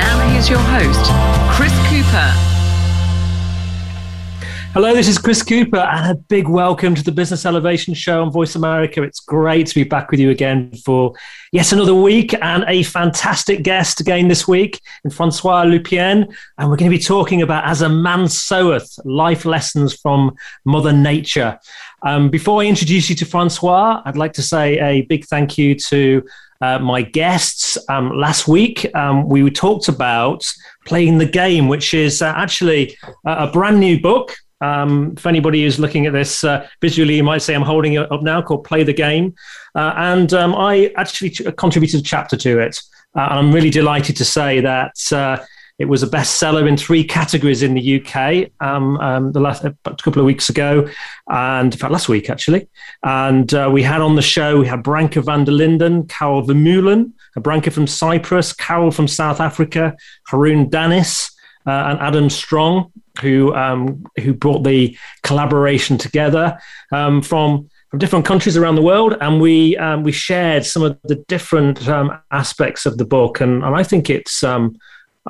Now here's your host, Chris Cooper. Hello, this is Chris Cooper, and a big welcome to the Business Elevation Show on Voice America. It's great to be back with you again for yet another week and a fantastic guest again this week in Francois Lupien. And we're going to be talking about As a Man Soweth Life Lessons from Mother Nature. Um, before I introduce you to Francois, I'd like to say a big thank you to uh, my guests. Um, last week, um, we talked about playing the game, which is uh, actually a, a brand new book. Um, if anybody is looking at this uh, visually, you might say I'm holding it up now, called Play the Game. Uh, and um, I actually contributed a chapter to it. Uh, and I'm really delighted to say that uh, it was a bestseller in three categories in the UK um, um, the last a couple of weeks ago, and in fact last week actually. And uh, we had on the show we had Branka van der Linden, Carol Vermeulen, Branka from Cyprus, Carol from South Africa, Haroon Danis, uh, and Adam Strong, who um, who brought the collaboration together um, from from different countries around the world, and we um, we shared some of the different um, aspects of the book, and, and I think it's uh,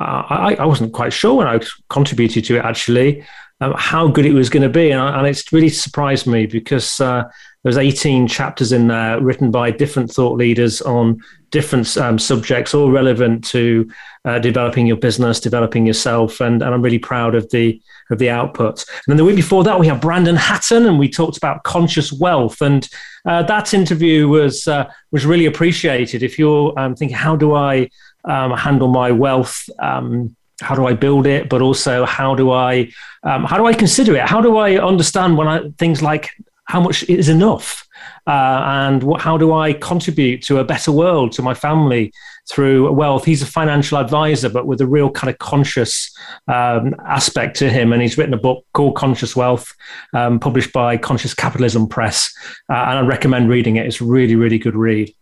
I, I, wasn't quite sure when I contributed to it actually um, how good it was going to be, and, and, it's really surprised me because uh, there's 18 chapters in there written by different thought leaders on different um, subjects, all relevant to uh, developing your business, developing yourself, and, and I'm really proud of the of the output. And then the week before that, we had Brandon Hatton, and we talked about conscious wealth, and uh, that interview was uh, was really appreciated. If you're um, thinking, how do I um, handle my wealth? Um, how do I build it? But also, how do I um, how do I consider it? How do I understand when I things like how much is enough, uh, and what, how do I contribute to a better world to my family through wealth? He's a financial advisor, but with a real kind of conscious um, aspect to him, and he's written a book called Conscious Wealth, um, published by Conscious Capitalism Press, uh, and I recommend reading it. It's really really good read.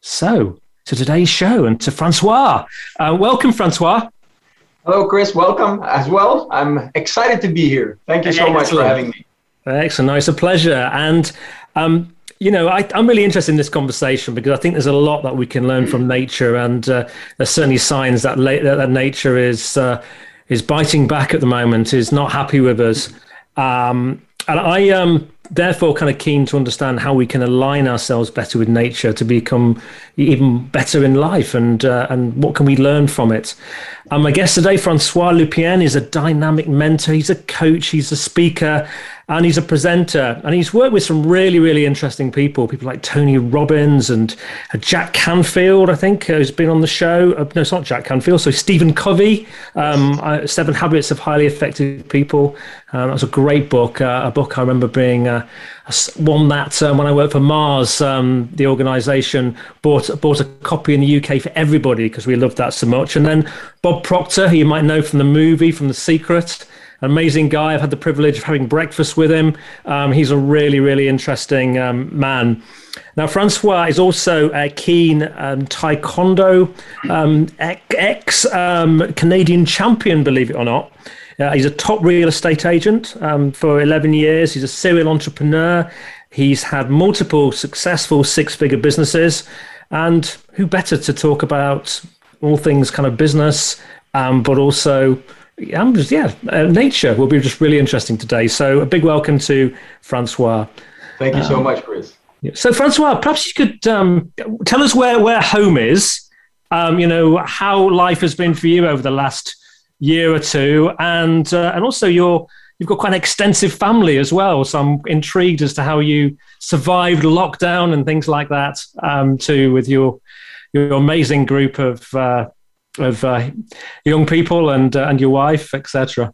So to today's show and to Francois. Uh, welcome, Francois. Hello, Chris. Welcome as well. I'm excited to be here. Thank you so Excellent. much for having me. Excellent. No, it's a pleasure. And, um, you know, I, am really interested in this conversation because I think there's a lot that we can learn from nature, and uh, there's certainly signs that, la- that nature is uh, is biting back at the moment, is not happy with us. Um, and I um, therefore kind of keen to understand how we can align ourselves better with nature to become even better in life and uh, and what can we learn from it. Um, my guest today, Francois Lupien, is a dynamic mentor. He's a coach. He's a speaker and he's a presenter and he's worked with some really really interesting people people like tony robbins and uh, jack canfield i think uh, who's been on the show. Uh, no it's not jack canfield so stephen covey um, uh, seven habits of highly effective people. Um, that was a great book uh, a book i remember being uh, one that um, when i worked for mars um, the organization bought bought a copy in the uk for everybody because we loved that so much. And then bob proctor who you might know from the movie from the secret amazing guy. I've had the privilege of having breakfast with him. Um, he's a really, really interesting um, man. Now, Francois is also a keen um, taekwondo um, ex um, Canadian champion, believe it or not. Uh, he's a top real estate agent um, for 11 years. He's a serial entrepreneur. He's had multiple successful six figure businesses. And who better to talk about all things kind of business, but also yeah, uh, nature will be just really interesting today. So a big welcome to Francois. Thank you so um, much, Chris. So Francois, perhaps you could um, tell us where, where home is, um, you know, how life has been for you over the last year or two, and uh, and also your you've got quite an extensive family as well. So I'm intrigued as to how you survived lockdown and things like that um, too with your your amazing group of uh, of uh, young people and uh, and your wife, etc.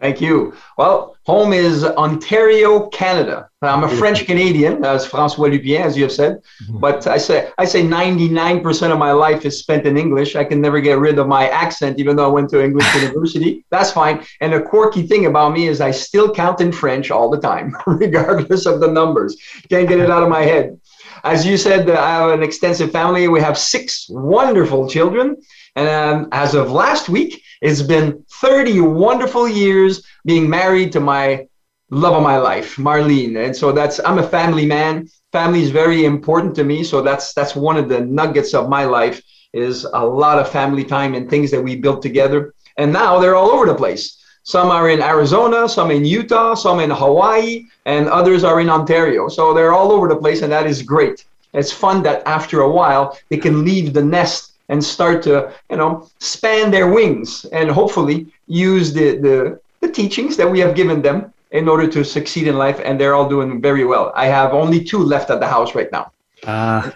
Thank you. Well, home is Ontario, Canada. I'm a French Canadian, as François Lupien, as you have said. Mm-hmm. But I say I say 99% of my life is spent in English. I can never get rid of my accent, even though I went to English university. That's fine. And the quirky thing about me is I still count in French all the time, regardless of the numbers. Can't get it out of my head. As you said, I have an extensive family. We have six wonderful children. And um, as of last week, it's been 30 wonderful years being married to my love of my life, Marlene. And so that's I'm a family man. Family is very important to me. So that's that's one of the nuggets of my life is a lot of family time and things that we built together. And now they're all over the place. Some are in Arizona, some in Utah, some in Hawaii, and others are in Ontario. So they're all over the place, and that is great. It's fun that after a while they can leave the nest and start to, you know, span their wings and hopefully use the, the, the teachings that we have given them in order to succeed in life. And they're all doing very well. I have only two left at the house right now. Uh,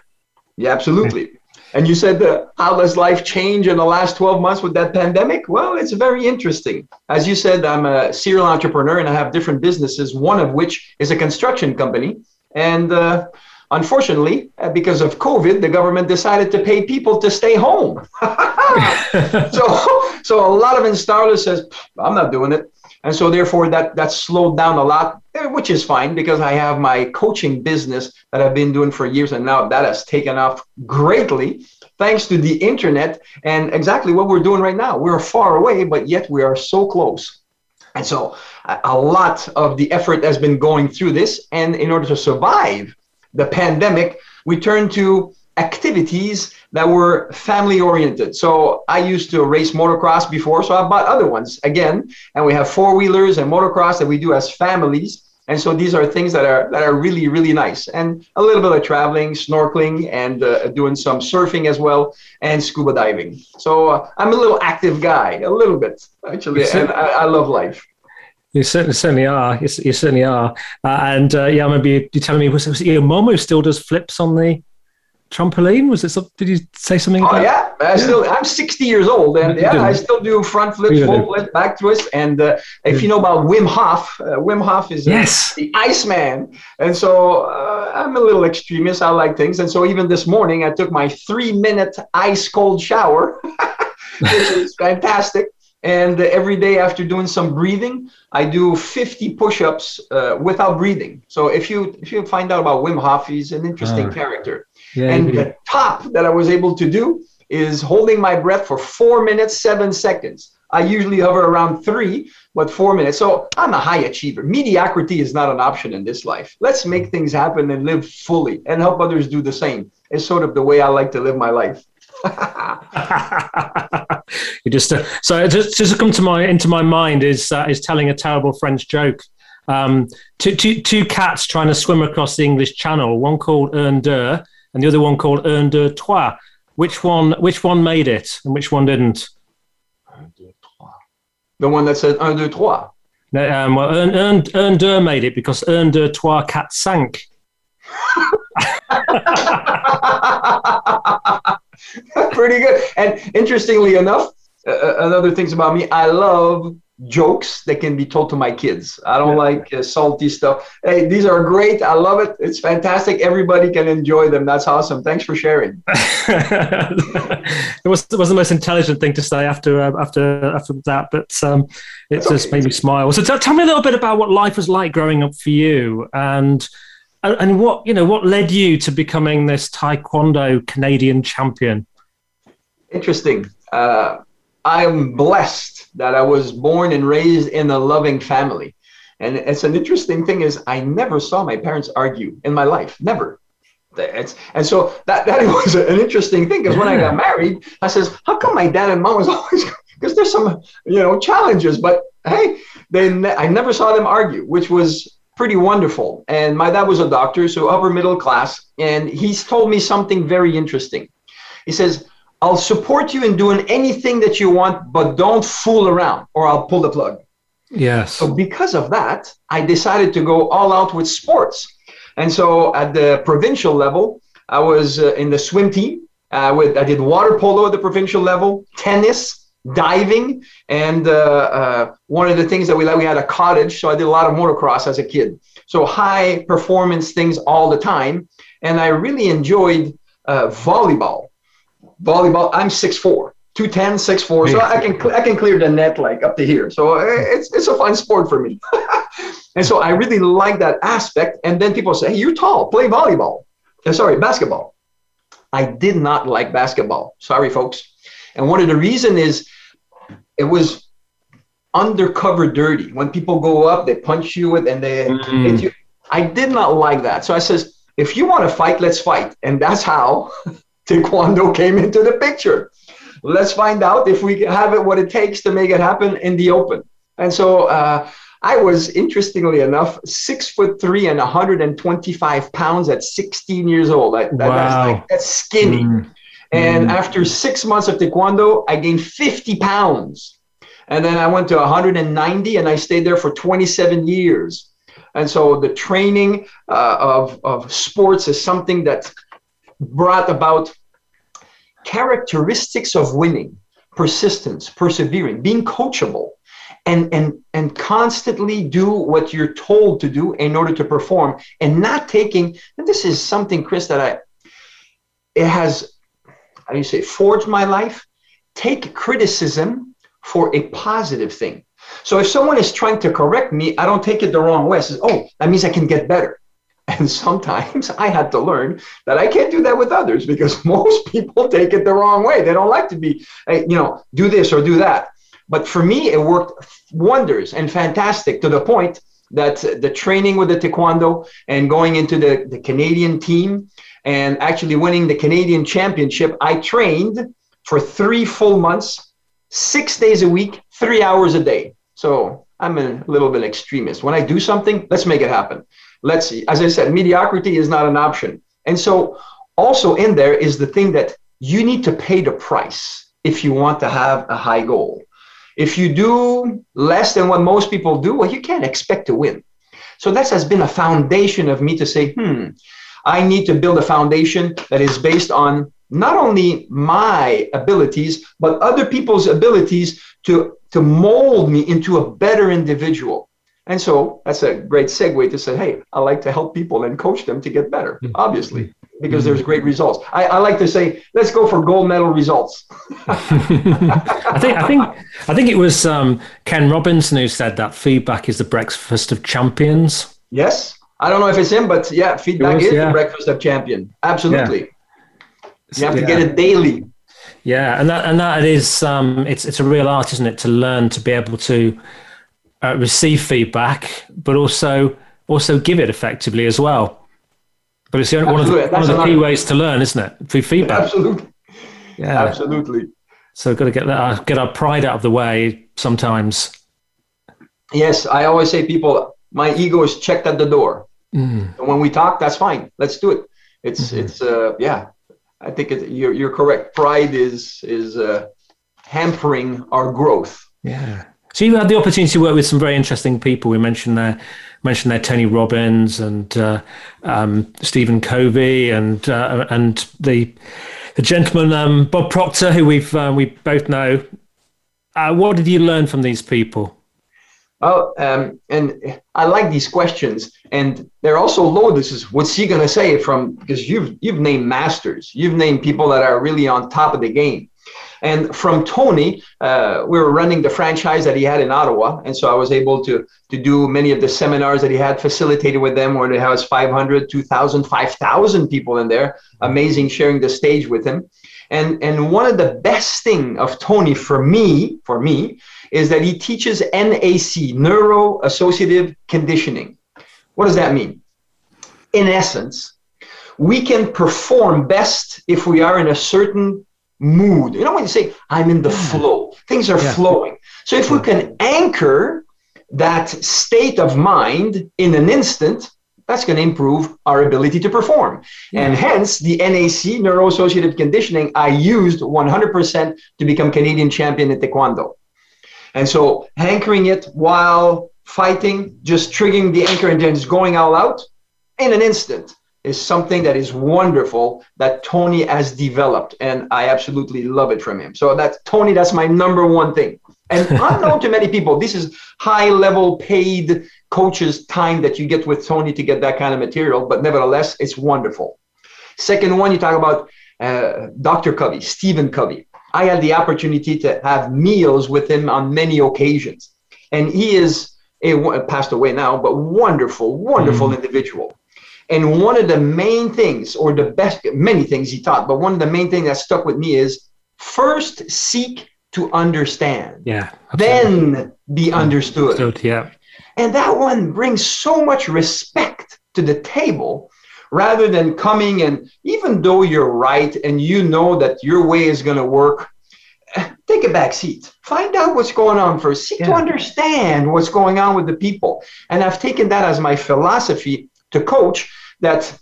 yeah, absolutely. And you said, uh, how does life change in the last 12 months with that pandemic? Well, it's very interesting. As you said, I'm a serial entrepreneur and I have different businesses, one of which is a construction company. And uh, Unfortunately, uh, because of COVID, the government decided to pay people to stay home. so, so a lot of installers says, "I'm not doing it," and so therefore that that slowed down a lot, eh, which is fine because I have my coaching business that I've been doing for years, and now that has taken off greatly thanks to the internet and exactly what we're doing right now. We're far away, but yet we are so close. And so a lot of the effort has been going through this. And in order to survive, the pandemic, we turn to activities that were family oriented. So I used to race motocross before, so I bought other ones again, and we have four wheelers and motocross that we do as families. And so these are things that are that are really really nice, and a little bit of traveling, snorkeling, and uh, doing some surfing as well, and scuba diving. So uh, I'm a little active guy, a little bit actually, and I, I love life. You certainly, certainly are. You, you certainly are. Uh, and uh, yeah, I remember you, you telling me was, was your Momo still does flips on the trampoline? Was it? Did you say something? Oh about? yeah, I yeah. still. I'm 60 years old, and yeah, I still do front flips, full flip, back twist. And uh, if you know about Wim Hof, uh, Wim Hof is uh, yes. the Iceman, and so uh, I'm a little extremist. I like things, and so even this morning I took my three minute ice cold shower, which is fantastic. And every day after doing some breathing, I do 50 push-ups uh, without breathing. So if you if you find out about Wim Hof, he's an interesting uh, character. Yeah, and yeah. the top that I was able to do is holding my breath for four minutes, seven seconds. I usually hover around three, but four minutes. So I'm a high achiever. Mediocrity is not an option in this life. Let's make things happen and live fully and help others do the same. It's sort of the way I like to live my life. you just uh, so just, just come to my into my mind is uh, is telling a terrible French joke. Um, two, two, two cats trying to swim across the English Channel. One called deux, and the other one called Un deux trois. Which one? Which one made it, and which one didn't? The one that said un deux trois. No, um, well, un, un, un deux made it because un deux trois cat sank. Pretty good. And interestingly enough, uh, uh, another things about me, I love jokes that can be told to my kids. I don't yeah. like uh, salty stuff. Hey, these are great. I love it. It's fantastic. Everybody can enjoy them. That's awesome. Thanks for sharing. it was it was the most intelligent thing to say after uh, after after that, but um, it That's just okay. made me smile. So t- tell me a little bit about what life was like growing up for you and and what you know what led you to becoming this taekwondo canadian champion interesting uh, i'm blessed that i was born and raised in a loving family and it's an interesting thing is i never saw my parents argue in my life never it's, and so that, that was an interesting thing because when i got married i says how come my dad and mom was always because there's some you know challenges but hey they i never saw them argue which was pretty wonderful. And my dad was a doctor, so upper middle class. And he's told me something very interesting. He says, I'll support you in doing anything that you want, but don't fool around or I'll pull the plug. Yes. So because of that, I decided to go all out with sports. And so at the provincial level, I was uh, in the swim team. Uh, with I did water polo at the provincial level, tennis, diving, and uh, uh, one of the things that we like, we had a cottage, so I did a lot of motocross as a kid. So high performance things all the time, and I really enjoyed uh, volleyball. Volleyball. I'm 6'4", 210, 6'4", so I can I can clear the net like up to here. So uh, it's it's a fun sport for me. and so I really like that aspect. And then people say, hey, "You're tall, play volleyball." Uh, sorry, basketball. I did not like basketball. Sorry, folks. And one of the reason is it was undercover dirty. When people go up, they punch you with and they mm-hmm. hit you. I did not like that. So I says, if you want to fight, let's fight. And that's how Taekwondo came into the picture. Let's find out if we have it what it takes to make it happen in the open. And so uh, I was, interestingly enough, six foot three and 125 pounds at 16 years old. That, that, wow. that's, like, that's skinny. Mm. And mm. after six months of Taekwondo, I gained 50 pounds. And then I went to 190 and I stayed there for 27 years. And so the training uh, of, of sports is something that brought about characteristics of winning, persistence, persevering, being coachable, and, and, and constantly do what you're told to do in order to perform and not taking, and this is something, Chris, that I, it has, how do you say, forged my life. Take criticism for a positive thing. So if someone is trying to correct me, I don't take it the wrong way. I say, oh, that means I can get better. And sometimes I had to learn that I can't do that with others because most people take it the wrong way. They don't like to be, eh, you know, do this or do that. But for me, it worked wonders and fantastic to the point that the training with the Taekwondo and going into the, the Canadian team and actually winning the Canadian championship, I trained for three full months, six days a week, three hours a day. So I'm a little bit extremist. When I do something, let's make it happen. Let's see. As I said, mediocrity is not an option. And so also in there is the thing that you need to pay the price if you want to have a high goal. If you do less than what most people do, well, you can't expect to win. So that has been a foundation of me to say, hmm, I need to build a foundation that is based on not only my abilities, but other people's abilities to, to mold me into a better individual. And so that's a great segue to say, hey, I like to help people and coach them to get better, mm-hmm. obviously, because mm-hmm. there's great results. I, I, like to say, let's go for gold medal results. I think I think I think it was um, Ken Robinson who said that feedback is the breakfast of champions. Yes. I don't know if it's him, but yeah, feedback was, is yeah. the breakfast of champion. Absolutely. Yeah. You have to get it daily. Yeah, and that and that is um, it's it's a real art, isn't it, to learn to be able to uh, receive feedback, but also also give it effectively as well. But it's one of the, one of the key ways to learn, isn't it? Through feedback. Absolutely. Yeah. Absolutely. So we've got to get that uh, get our pride out of the way sometimes. Yes, I always say people, my ego is checked at the door. Mm. And when we talk, that's fine. Let's do it. It's mm-hmm. it's uh yeah. I think it, you're you're correct. Pride is is uh, hampering our growth. Yeah. So you've had the opportunity to work with some very interesting people. We mentioned there, mentioned there Tony Robbins and uh, um, Stephen Covey and uh, and the the gentleman um, Bob Proctor, who we've uh, we both know. Uh, what did you learn from these people? Oh, um, and I like these questions, and they're also low. This is what's he gonna say from because you've you've named masters, you've named people that are really on top of the game. And from Tony, uh, we were running the franchise that he had in Ottawa. And so I was able to, to do many of the seminars that he had facilitated with them, where they has 500, 2,000, 5,000 people in there. Amazing sharing the stage with him. And, and one of the best thing of Tony for me, for me, is that he teaches NAC, Neuro Associative Conditioning. What does that mean? In essence, we can perform best if we are in a certain mood. You know when you say, I'm in the flow, things are yeah. flowing. So if we can anchor that state of mind in an instant, that's going to improve our ability to perform. Yeah. And hence the NAC, neuroassociative conditioning, I used 100% to become Canadian champion in Taekwondo. And so anchoring it while fighting, just triggering the anchor and then just going all out in an instant is something that is wonderful that Tony has developed, and I absolutely love it from him. So that's Tony. That's my number one thing. And unknown to many people, this is high level paid coaches time that you get with Tony to get that kind of material. But nevertheless, it's wonderful. Second one, you talk about uh, Dr. Covey, Stephen Covey. I had the opportunity to have meals with him on many occasions, and he is a, passed away now, but wonderful, wonderful mm. individual. And one of the main things, or the best, many things he taught, but one of the main things that stuck with me is first seek to understand. Yeah. Absolutely. Then be understood. understood. Yeah. And that one brings so much respect to the table rather than coming and even though you're right and you know that your way is going to work, take a back seat. Find out what's going on first. Seek yeah. to understand what's going on with the people. And I've taken that as my philosophy to coach that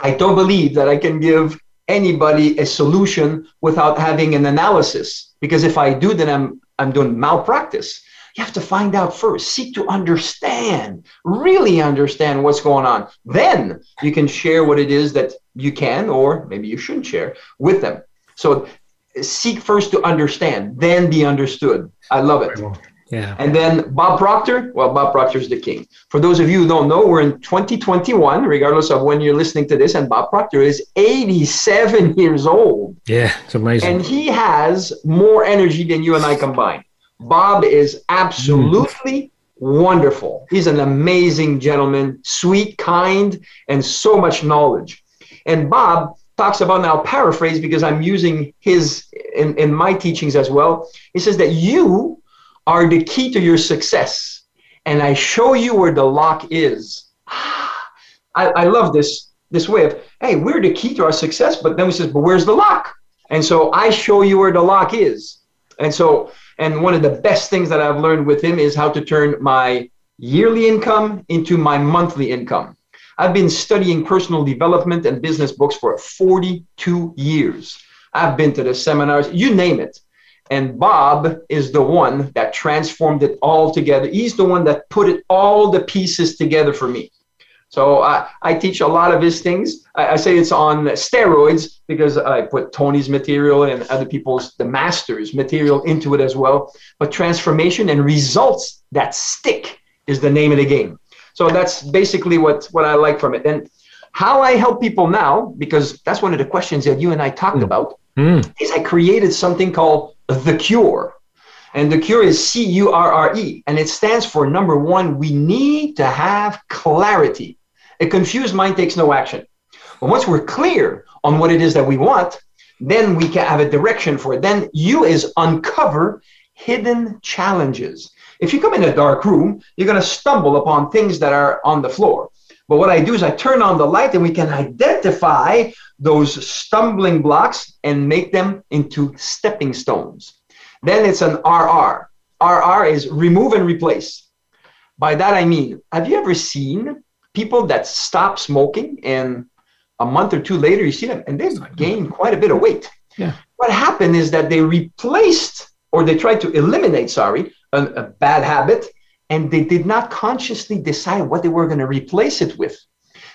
I don't believe that I can give anybody a solution without having an analysis. Because if I do, then I'm I'm doing malpractice. You have to find out first, seek to understand, really understand what's going on. Then you can share what it is that you can, or maybe you shouldn't share with them. So seek first to understand, then be understood. I love it. Yeah. And then Bob Proctor, well, Bob Proctor's the king. For those of you who don't know, we're in 2021, regardless of when you're listening to this, and Bob Proctor is 87 years old. Yeah, it's amazing. And he has more energy than you and I combined. Bob is absolutely mm. wonderful. He's an amazing gentleman, sweet, kind, and so much knowledge. And Bob talks about now paraphrase because I'm using his in, in my teachings as well. He says that you are the key to your success. And I show you where the lock is. Ah, I, I love this, this way of, hey, we're the key to our success, but then we says, but where's the lock? And so I show you where the lock is. And so, and one of the best things that I've learned with him is how to turn my yearly income into my monthly income. I've been studying personal development and business books for 42 years. I've been to the seminars, you name it. And Bob is the one that transformed it all together. He's the one that put it all the pieces together for me. So I, I teach a lot of his things. I, I, say it's on steroids because I put Tony's material and other people's, the masters material into it as well. But transformation and results that stick is the name of the game. So that's basically what, what I like from it. And how I help people now, because that's one of the questions that you and I talked mm. about, mm. is I created something called the cure. And the cure is C U R R E. And it stands for number one, we need to have clarity. A confused mind takes no action. But once we're clear on what it is that we want, then we can have a direction for it. Then you is uncover hidden challenges. If you come in a dark room, you're going to stumble upon things that are on the floor. But what I do is I turn on the light and we can identify those stumbling blocks and make them into stepping stones. Then it's an RR. RR is remove and replace. By that I mean, have you ever seen people that stop smoking and a month or two later you see them and they've gained quite a bit of weight? Yeah. What happened is that they replaced or they tried to eliminate, sorry, a, a bad habit and they did not consciously decide what they were going to replace it with.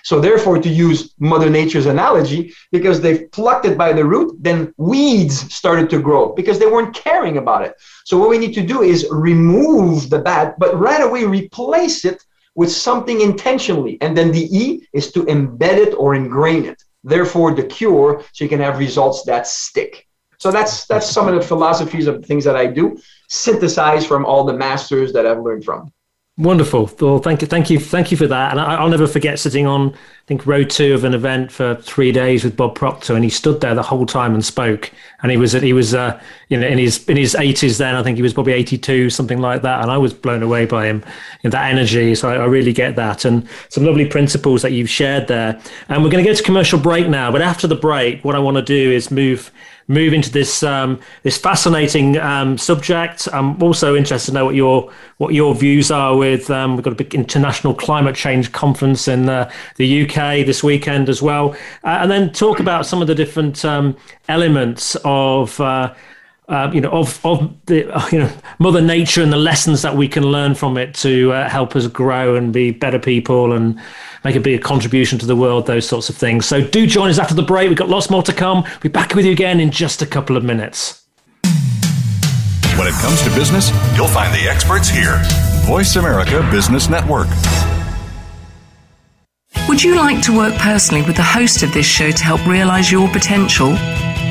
So therefore, to use Mother Nature's analogy, because they've plucked it by the root, then weeds started to grow because they weren't caring about it. So what we need to do is remove the bad, but right away replace it with something intentionally. And then the E is to embed it or ingrain it. Therefore, the cure, so you can have results that stick. So that's that's some of the philosophies of things that I do, synthesized from all the masters that I've learned from. Wonderful. Well, thank you, thank you, thank you for that. And I, will never forget sitting on, I think, row two of an event for three days with Bob Proctor, and he stood there the whole time and spoke. And he was, he was, uh, you know, in his in his eighties then. I think he was probably eighty two, something like that. And I was blown away by him, you know, that energy. So I, I really get that, and some lovely principles that you've shared there. And we're going to go to commercial break now. But after the break, what I want to do is move move into this um, this fascinating um, subject. I'm also interested to know what your what your views are. With um, we've got a big international climate change conference in uh, the UK this weekend as well, uh, and then talk about some of the different um, elements of. Uh, uh, you know, of of the you know Mother Nature and the lessons that we can learn from it to uh, help us grow and be better people and make a bigger contribution to the world. Those sorts of things. So do join us after the break. We've got lots more to come. We'll be back with you again in just a couple of minutes. When it comes to business, you'll find the experts here. Voice America Business Network. Would you like to work personally with the host of this show to help realize your potential?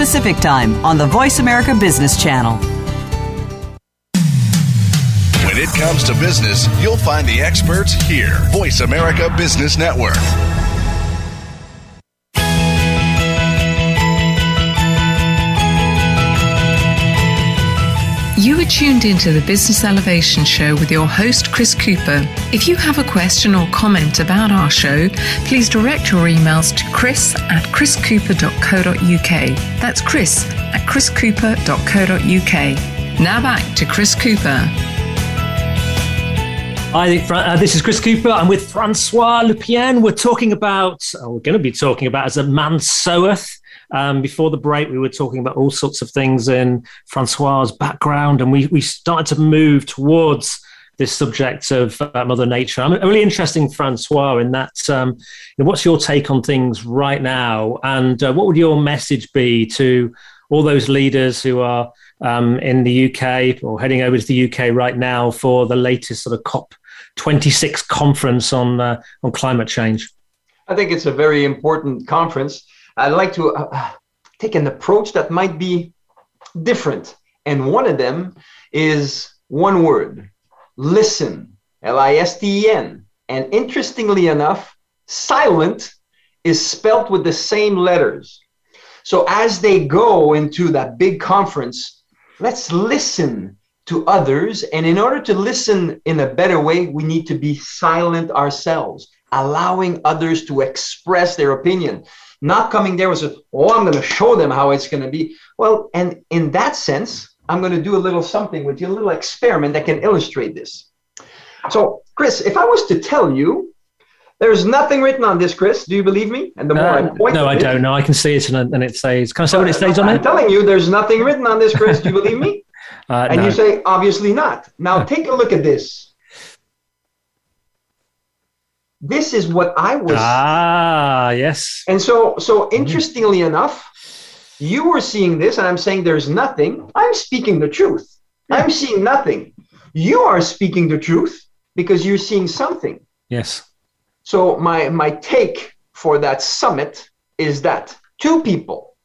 Pacific Time on the Voice America Business Channel. When it comes to business, you'll find the experts here. Voice America Business Network. Tuned into the Business Elevation Show with your host, Chris Cooper. If you have a question or comment about our show, please direct your emails to chris at chriscooper.co.uk. That's chris at chriscooper.co.uk. Now back to Chris Cooper. Hi, uh, this is Chris Cooper. I'm with Francois Lupien. We're talking about, oh, we're going to be talking about as a man soweth um, before the break, we were talking about all sorts of things in Francois's background, and we, we started to move towards this subject of uh, Mother Nature. I'm really interested in Francois in that. Um, what's your take on things right now, and uh, what would your message be to all those leaders who are um, in the UK or heading over to the UK right now for the latest sort of COP 26 conference on uh, on climate change? I think it's a very important conference. I'd like to uh, take an approach that might be different. And one of them is one word listen, L I S T E N. And interestingly enough, silent is spelt with the same letters. So as they go into that big conference, let's listen to others. And in order to listen in a better way, we need to be silent ourselves, allowing others to express their opinion not coming there with, oh, I'm going to show them how it's going to be. Well, and in that sense, I'm going to do a little something with you, a little experiment that can illustrate this. So, Chris, if I was to tell you, there's nothing written on this, Chris. Do you believe me? And the more uh, I point no, I it, don't know. I can see it and, and it says. Can I say what it says on it? I'm telling you, there's nothing written on this, Chris. Do you believe me? Uh, and no. you say, obviously not. Now take a look at this. This is what I was. Ah, yes. And so, so mm-hmm. interestingly mm-hmm. enough, you were seeing this, and I'm saying there's nothing. I'm speaking the truth. I'm seeing nothing. You are speaking the truth because you're seeing something. Yes. So my my take for that summit is that two people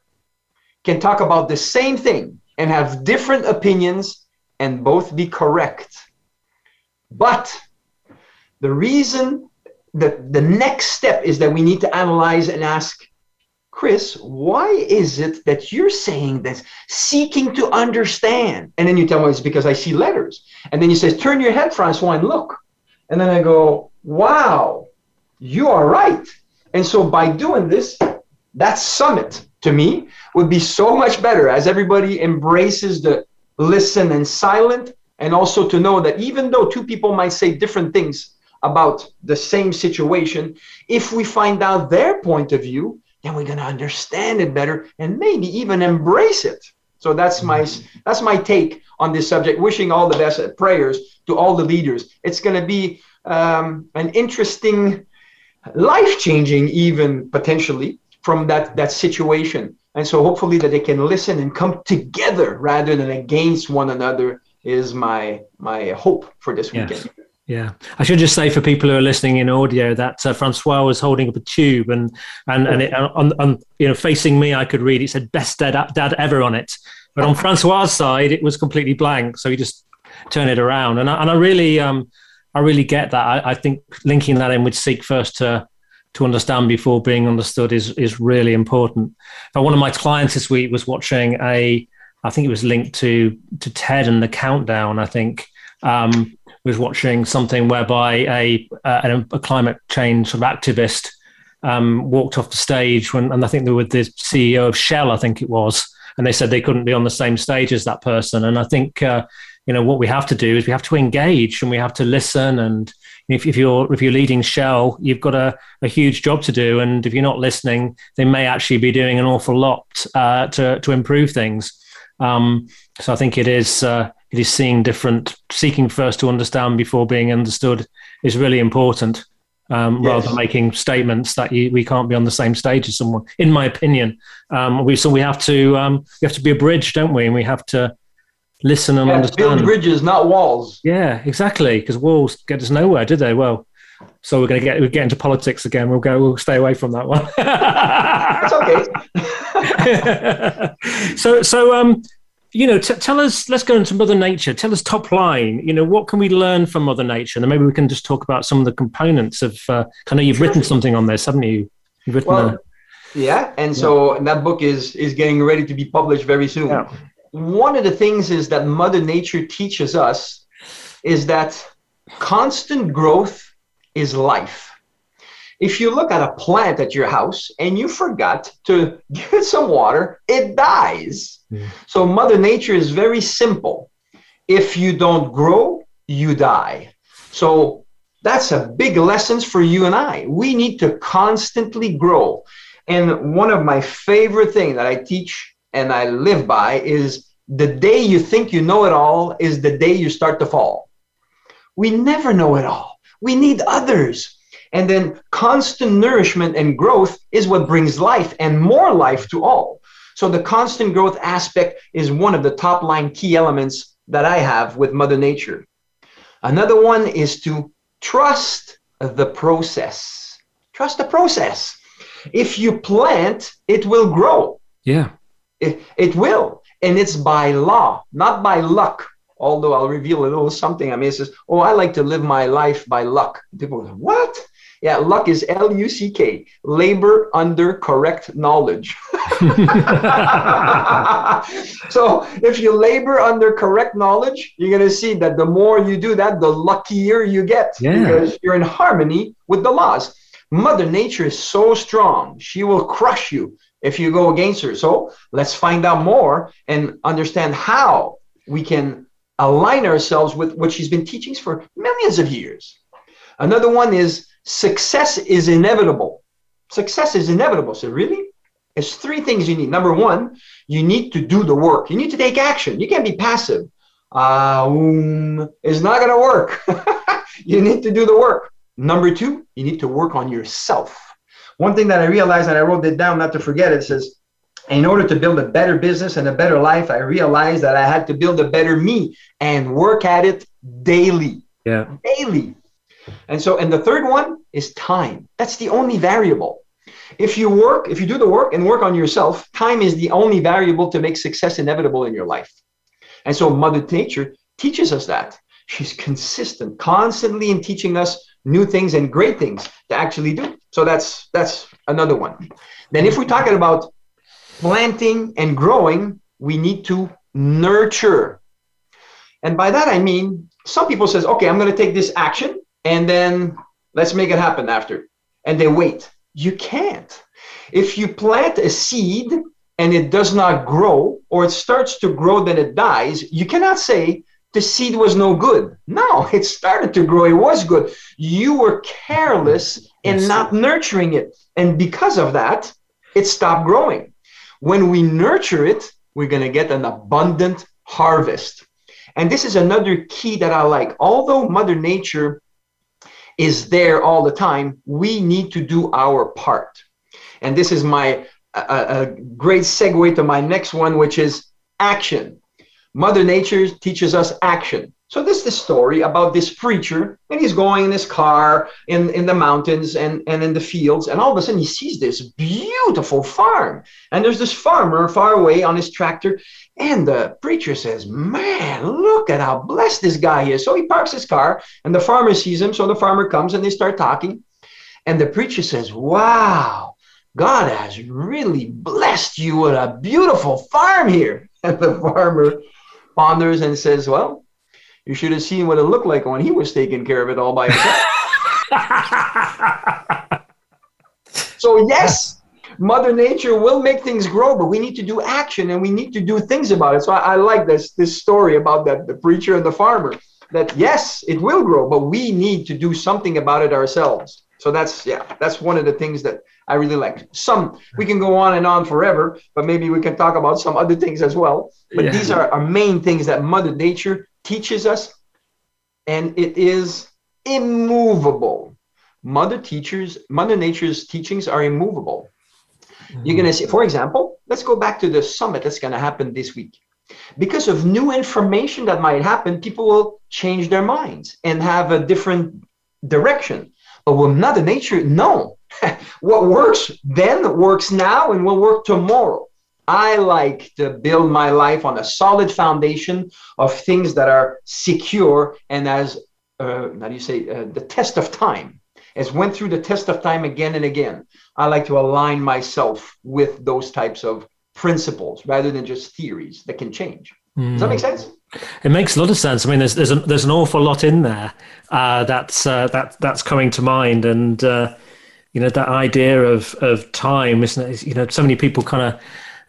can talk about the same thing and have different opinions and both be correct. But the reason the, the next step is that we need to analyze and ask Chris, why is it that you're saying this, seeking to understand? And then you tell me it's because I see letters. And then you say, turn your head, Francois, and look. And then I go, wow, you are right. And so by doing this, that summit to me would be so much better as everybody embraces the listen and silent, and also to know that even though two people might say different things, about the same situation, if we find out their point of view, then we're going to understand it better and maybe even embrace it. So that's my that's my take on this subject. Wishing all the best prayers to all the leaders. It's going to be um, an interesting, life changing, even potentially from that that situation. And so hopefully that they can listen and come together rather than against one another is my my hope for this yes. weekend. Yeah, I should just say for people who are listening in audio that uh, Francois was holding up a tube and and and it, on, on you know facing me, I could read it said "best dad dad ever" on it, but on Francois's side, it was completely blank. So he just turned it around, and I, and I really um I really get that. I, I think linking that in with seek first to to understand before being understood is is really important. But one of my clients this week was watching a, I think it was linked to to TED and the countdown. I think um, was watching something whereby a a, a climate change sort of activist um, walked off the stage when, and I think they were the CEO of Shell. I think it was, and they said they couldn't be on the same stage as that person. And I think uh, you know what we have to do is we have to engage and we have to listen and if, if you're if you're leading Shell, you've got a, a huge job to do, and if you're not listening, they may actually be doing an awful lot uh, to to improve things. Um, so I think it is uh, it is seeing different, seeking first to understand before being understood is really important. Um, yes. rather than making statements that you, we can't be on the same stage as someone. In my opinion, um, we so we have to um, we have to be a bridge, don't we? And we have to listen and understand. Build bridges, not walls. Yeah, exactly. Because walls get us nowhere, do they? Well, so we're going to get we get into politics again. We'll go. We'll stay away from that one. That's okay. so so um, you know, t- tell us. Let's go into Mother Nature. Tell us top line. You know, what can we learn from Mother Nature? And maybe we can just talk about some of the components of. Uh, I know you've written something on this, haven't you? You've written. Well, a, yeah, and so that book is is getting ready to be published very soon. Yeah one of the things is that Mother Nature teaches us is that constant growth is life. If you look at a plant at your house and you forgot to give it some water, it dies. Mm. So Mother Nature is very simple. If you don't grow, you die. So that's a big lesson for you and I. We need to constantly grow. And one of my favorite things that I teach and I live by is the day you think you know it all is the day you start to fall. We never know it all. We need others. And then constant nourishment and growth is what brings life and more life to all. So the constant growth aspect is one of the top line key elements that I have with Mother Nature. Another one is to trust the process. Trust the process. If you plant, it will grow. Yeah. It, it will. And it's by law, not by luck. Although I'll reveal a little something. I mean, it says, Oh, I like to live my life by luck. People go, What? Yeah, luck is L U C K, labor under correct knowledge. so if you labor under correct knowledge, you're going to see that the more you do that, the luckier you get yeah. because you're in harmony with the laws. Mother Nature is so strong, she will crush you if you go against her. So let's find out more and understand how we can align ourselves with what she's been teaching for millions of years. Another one is success is inevitable. Success is inevitable. So, really? It's three things you need. Number one, you need to do the work. You need to take action. You can't be passive. Uh, um, it's not going to work. you need to do the work. Number two, you need to work on yourself. One thing that I realized, and I wrote it down not to forget it, says, in order to build a better business and a better life, I realized that I had to build a better me and work at it daily. Yeah. Daily. And so, and the third one is time. That's the only variable. If you work, if you do the work and work on yourself, time is the only variable to make success inevitable in your life. And so, Mother Nature teaches us that. She's consistent, constantly in teaching us new things and great things to actually do. So that's that's another one. Then if we're talking about planting and growing, we need to nurture. And by that I mean some people says, "Okay, I'm going to take this action and then let's make it happen after." And they wait. You can't. If you plant a seed and it does not grow or it starts to grow then it dies, you cannot say the seed was no good. No, it started to grow. It was good. You were careless in yes. not nurturing it. And because of that, it stopped growing. When we nurture it, we're going to get an abundant harvest. And this is another key that I like. Although Mother Nature is there all the time, we need to do our part. And this is my a, a great segue to my next one, which is action. Mother Nature teaches us action. So this is the story about this preacher, and he's going in his car in, in the mountains and, and in the fields, and all of a sudden he sees this beautiful farm. And there's this farmer far away on his tractor, and the preacher says, Man, look at how blessed this guy is. So he parks his car, and the farmer sees him. So the farmer comes and they start talking. And the preacher says, Wow, God has really blessed you with a beautiful farm here. And the farmer ponders and says, Well, you should have seen what it looked like when he was taking care of it all by himself. so, yes, Mother Nature will make things grow, but we need to do action and we need to do things about it. So, I, I like this, this story about that the preacher and the farmer that yes, it will grow, but we need to do something about it ourselves. So that's yeah, that's one of the things that I really like. Some we can go on and on forever, but maybe we can talk about some other things as well. But yeah. these are our main things that Mother Nature teaches us, and it is immovable. Mother teachers, Mother Nature's teachings are immovable. Mm-hmm. You're gonna see, for example, let's go back to the summit that's gonna happen this week. Because of new information that might happen, people will change their minds and have a different direction. But will Mother Nature, no. what works then works now and will work tomorrow. I like to build my life on a solid foundation of things that are secure and as uh, how do you say uh, the test of time as went through the test of time again and again. I like to align myself with those types of principles rather than just theories that can change. Mm. Does that make sense? It makes a lot of sense. I mean, there's there's, a, there's an awful lot in there uh, that's uh, that that's coming to mind, and uh, you know that idea of of time, isn't it? You know, so many people kind of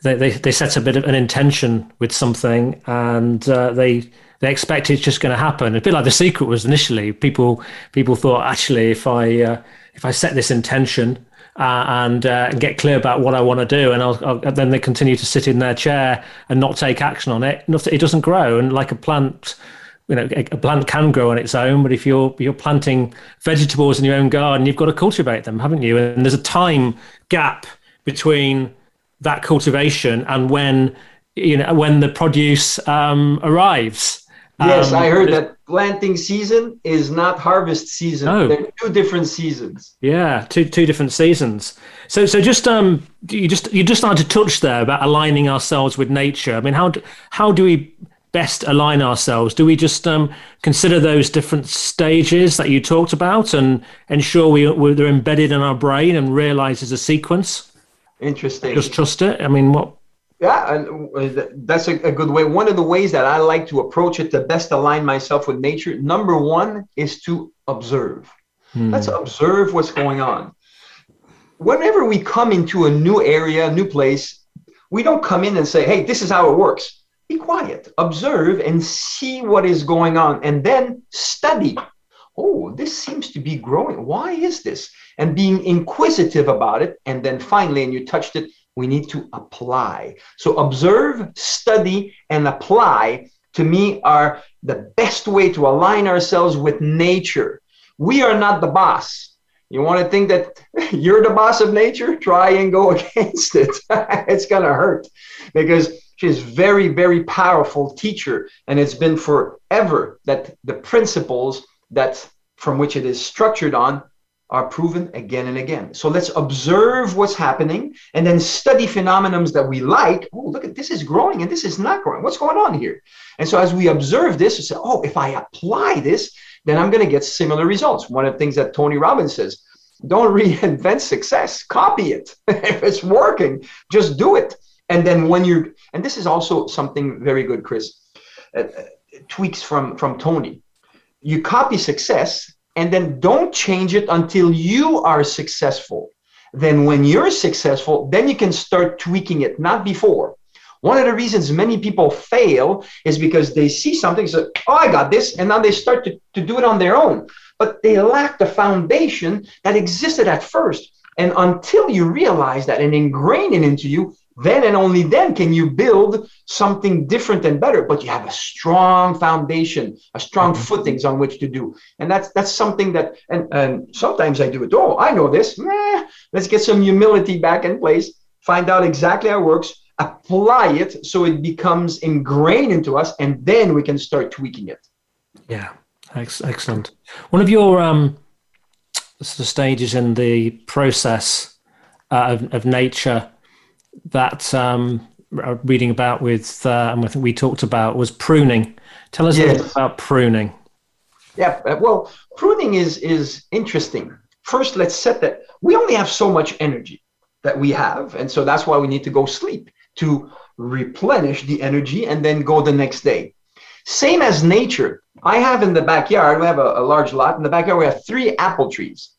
they, they they set a bit of an intention with something, and uh, they they expect it's just going to happen. A bit like the secret was initially. People people thought actually if I uh, if I set this intention uh, and uh, get clear about what I want to do, and I'll, I'll, then they continue to sit in their chair and not take action on it. It doesn't grow, and like a plant, you know, a plant can grow on its own, but if you're you're planting vegetables in your own garden, you've got to cultivate them, haven't you? And there's a time gap between that cultivation and when you know when the produce um, arrives. Yes, um, I heard that planting season is not harvest season. No. They're two different seasons. Yeah, two two different seasons. So so just um you just you just started to touch there about aligning ourselves with nature. I mean, how do, how do we best align ourselves? Do we just um, consider those different stages that you talked about and ensure we we they're embedded in our brain and realize there's a sequence? Interesting. Just trust it. I mean, what yeah, and uh, that's a, a, good way. One of the ways that I like to approach it to best align myself with nature, number one is to observe. Hmm. Let's observe what's going on. Whenever we come into a new area, a new place, we don't come in and say, hey, this is how it works. Be quiet, observe, and see what is going on, and then study. Oh, this seems to be growing. Why is this? And being inquisitive about it. And then finally, and you touched it, we need to apply. So observe, study, and apply to me are the best way to align ourselves with nature. We are not the boss. You want to think that you're the boss of nature? Try and go against it. it's going to hurt because she's very, very powerful teacher. And it's been forever that the principles that from which it is structured on are proven again and again. So let's observe what's happening and then study phenomenons that we like. Oh, look at this is growing and this is not growing. What's going on here? And so as we observe this, we say, oh, if I apply this, then I'm going to get similar results. One of the things that Tony Robbins says, don't reinvent success, copy it. if it's working, just do it. And then when you're, and this is also something very good, Chris, uh, uh tweaks from, from Tony. You copy success and then don't change it until you are successful. Then, when you're successful, then you can start tweaking it, not before. One of the reasons many people fail is because they see something, so, oh, I got this, and now they start to, to do it on their own. But they lack the foundation that existed at first. And until you realize that and ingrain it into you, then and only then can you build something different and better but you have a strong foundation a strong mm-hmm. footings on which to do and that's that's something that and, and sometimes i do it oh i know this Meh, let's get some humility back in place find out exactly how it works, apply it so it becomes ingrained into us, and then we can start tweaking it. Yeah, excellent. One of your um, sort of stages in the process uh, of, of nature that um, reading about with uh, and I think we talked about was pruning. Tell us yes. a little about pruning. Yeah, uh, well, pruning is is interesting. First, let's set that we only have so much energy that we have, and so that's why we need to go sleep to replenish the energy and then go the next day. Same as nature. I have in the backyard, we have a, a large lot. In the backyard, we have three apple trees.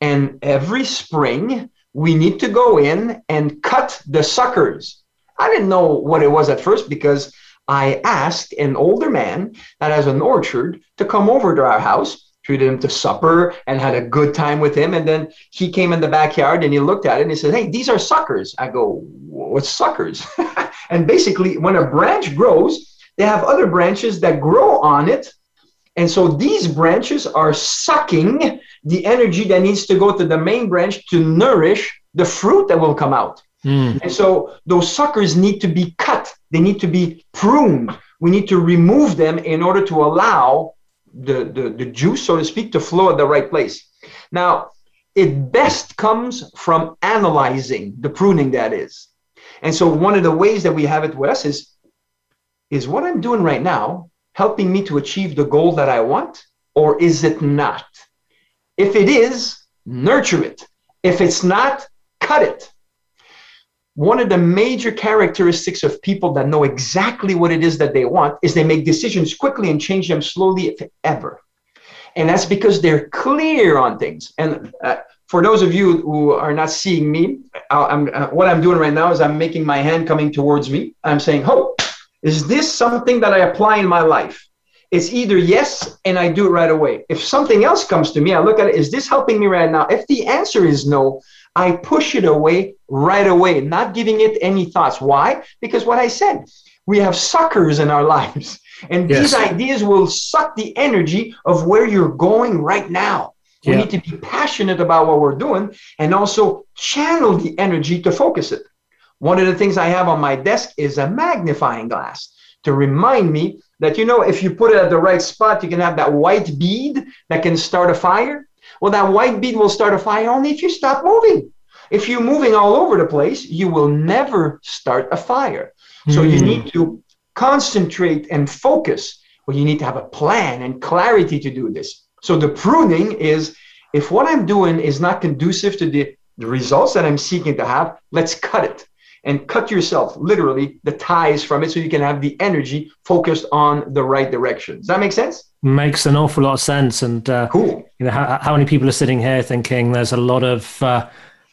And every spring, we need to go in and cut the suckers. I didn't know what it was at first because I asked an older man that has an orchard to come over to our house, treated him to supper, and had a good time with him. And then he came in the backyard and he looked at it and he said, Hey, these are suckers. I go, What's suckers? and basically, when a branch grows, they have other branches that grow on it. And so these branches are sucking the energy that needs to go to the main branch to nourish the fruit that will come out. Mm. And so those suckers need to be cut, they need to be pruned. We need to remove them in order to allow the, the, the juice, so to speak, to flow at the right place. Now, it best comes from analyzing the pruning that is. And so one of the ways that we have it with us is, is what I'm doing right now helping me to achieve the goal that I want, or is it not? If it is, nurture it. If it's not, cut it. One of the major characteristics of people that know exactly what it is that they want is they make decisions quickly and change them slowly, if ever. And that's because they're clear on things. And uh, for those of you who are not seeing me, I'm, uh, what I'm doing right now is I'm making my hand coming towards me. I'm saying, "Oh, is this something that I apply in my life?" It's either yes, and I do it right away. If something else comes to me, I look at it, is this helping me right now? If the answer is no, I push it away right away, not giving it any thoughts. Why? Because what I said, we have suckers in our lives. And yes. these ideas will suck the energy of where you're going right now. We need to be passionate about what we're doing and also channel the energy to focus it. One of the things I have on my desk is a magnifying glass to remind me that you know if you put it at the right spot you can have that white bead that can start a fire. Well that white bead will start a fire only if you stop moving. If you're moving all over the place you will never start a fire. Mm. so you hmm. need to concentrate and focus. Well you need to have a plan and clarity to do this. So the pruning is if what i'm doing is not conducive to the, the results that i'm seeking to have let's cut it and cut yourself literally the ties from it so you can have the energy focused on the right direction. Does that make sense? Makes an awful lot of sense. And uh, cool. You know, how, how, many people are sitting here thinking there's a lot of uh,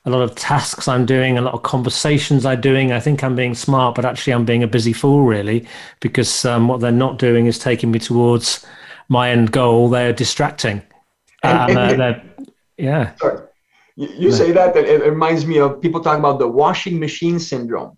a lot of tasks I'm doing, a lot of conversations I'm doing. I think I'm being smart, but actually I'm being a busy fool, really, because um, what they're not doing is taking me towards my end goal. They're distracting. And, uh, and, and yeah. Sorry you, you say that, that it reminds me of people talking about the washing machine syndrome.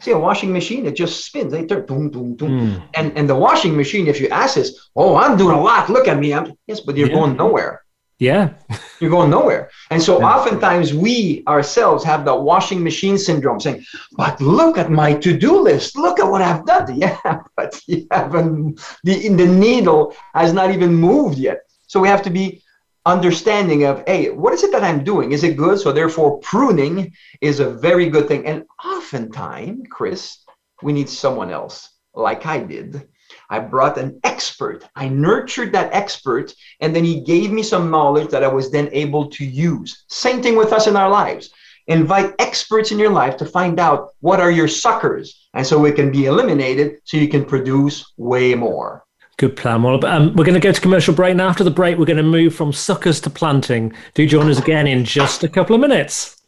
See, a washing machine, it just spins. They turn boom, boom, boom. Mm. And and the washing machine, if you ask this, oh, I'm doing a lot. Look at me. I'm yes, but you're yeah. going nowhere. Yeah. you're going nowhere. And so yeah. oftentimes we ourselves have the washing machine syndrome saying, but look at my to-do list. Look at what I've done. Yeah, but you haven't the the needle has not even moved yet. So we have to be understanding of hey what is it that i'm doing? Is it good? So therefore pruning is a very good thing. And oftentimes chris we need someone else like i did. I brought an expert. I nurtured that expert and then he gave me some knowledge that i was then able to use. Same thing with us in our lives. Invite experts in your life to find out what are your suckers and so it can be eliminated so you can produce way more Good plan. Well, um, we're going to go to commercial break now. After the break, we're going to move from suckers to planting. Do join us again in just a couple of minutes.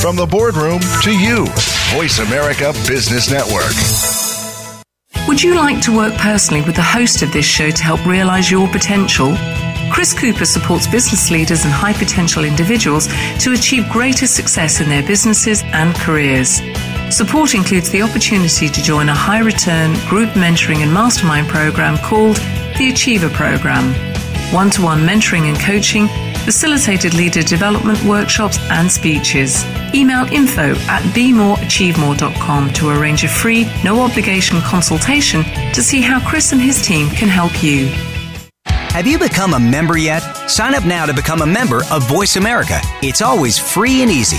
From the boardroom to you, Voice America Business Network. Would you like to work personally with the host of this show to help realize your potential? Chris Cooper supports business leaders and high potential individuals to achieve greater success in their businesses and careers. Support includes the opportunity to join a high return group mentoring and mastermind program called the Achiever Program. one to one mentoring and coaching, facilitated leader development workshops and speeches. Email info at bemoreachievemore.com to arrange a free, no obligation consultation to see how Chris and his team can help you. Have you become a member yet? Sign up now to become a member of Voice America. It's always free and easy.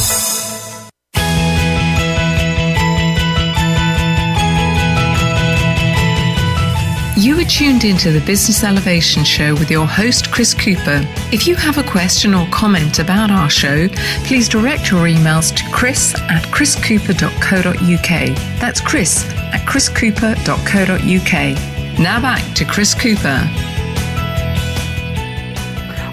You are tuned into the Business Elevation Show with your host, Chris Cooper. If you have a question or comment about our show, please direct your emails to chris at chriscooper.co.uk. That's chris at chriscooper.co.uk. Now back to Chris Cooper.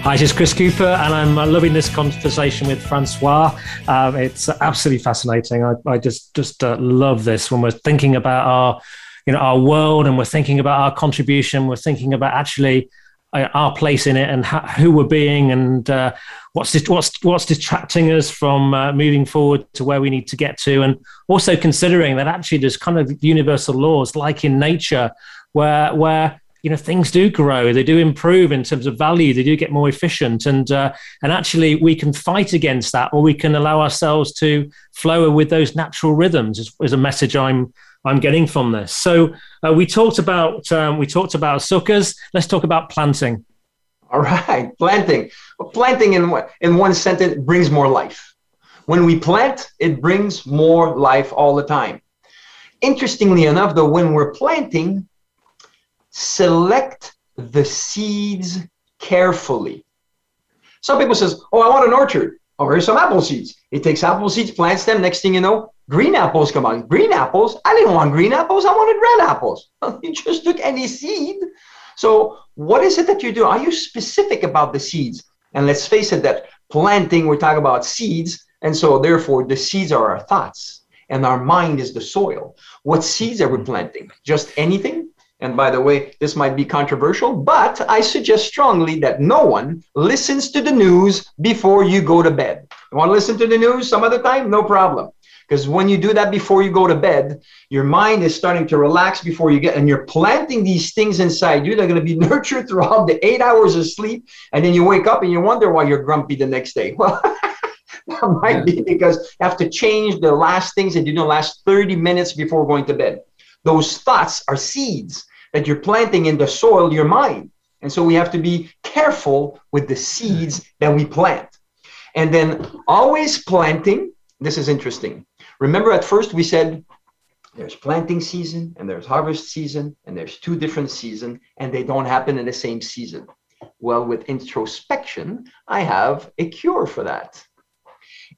Hi, this is Chris Cooper, and I'm uh, loving this conversation with Francois. Um, it's absolutely fascinating. I, I just just uh, love this when we're thinking about our, you know, our world, and we're thinking about our contribution. We're thinking about actually uh, our place in it and how, who we're being, and uh, what's what's what's distracting us from uh, moving forward to where we need to get to, and also considering that actually there's kind of universal laws like in nature where where you know things do grow they do improve in terms of value they do get more efficient and uh, and actually we can fight against that or we can allow ourselves to flow with those natural rhythms is, is a message i'm i'm getting from this so uh, we talked about um, we talked about suckers let's talk about planting all right planting well, planting in in one sentence brings more life when we plant it brings more life all the time interestingly enough though when we're planting select the seeds carefully. Some people says, "Oh, I want an orchard. Oh, here's some apple seeds." It takes apple seeds, plants them. Next thing you know, green apples come out. Green apples? I didn't want green apples. I wanted red apples. you just took any seed. So, what is it that you do? Are you specific about the seeds? And let's face it, that planting, we're talking about seeds, and so therefore the seeds are our thoughts, and our mind is the soil. What seeds are we planting? Just anything? And by the way, this might be controversial, but I suggest strongly that no one listens to the news before you go to bed. You want to listen to the news some other time? No problem. Because when you do that before you go to bed, your mind is starting to relax before you get, and you're planting these things inside you. They're going to be nurtured throughout the eight hours of sleep. And then you wake up and you wonder why you're grumpy the next day. Well, that might be because you have to change the last things that you do the last 30 minutes before going to bed. Those thoughts are seeds that you're planting in the soil, your mind. And so we have to be careful with the seeds that we plant. And then always planting, this is interesting. Remember, at first we said there's planting season and there's harvest season, and there's two different seasons, and they don't happen in the same season. Well, with introspection, I have a cure for that.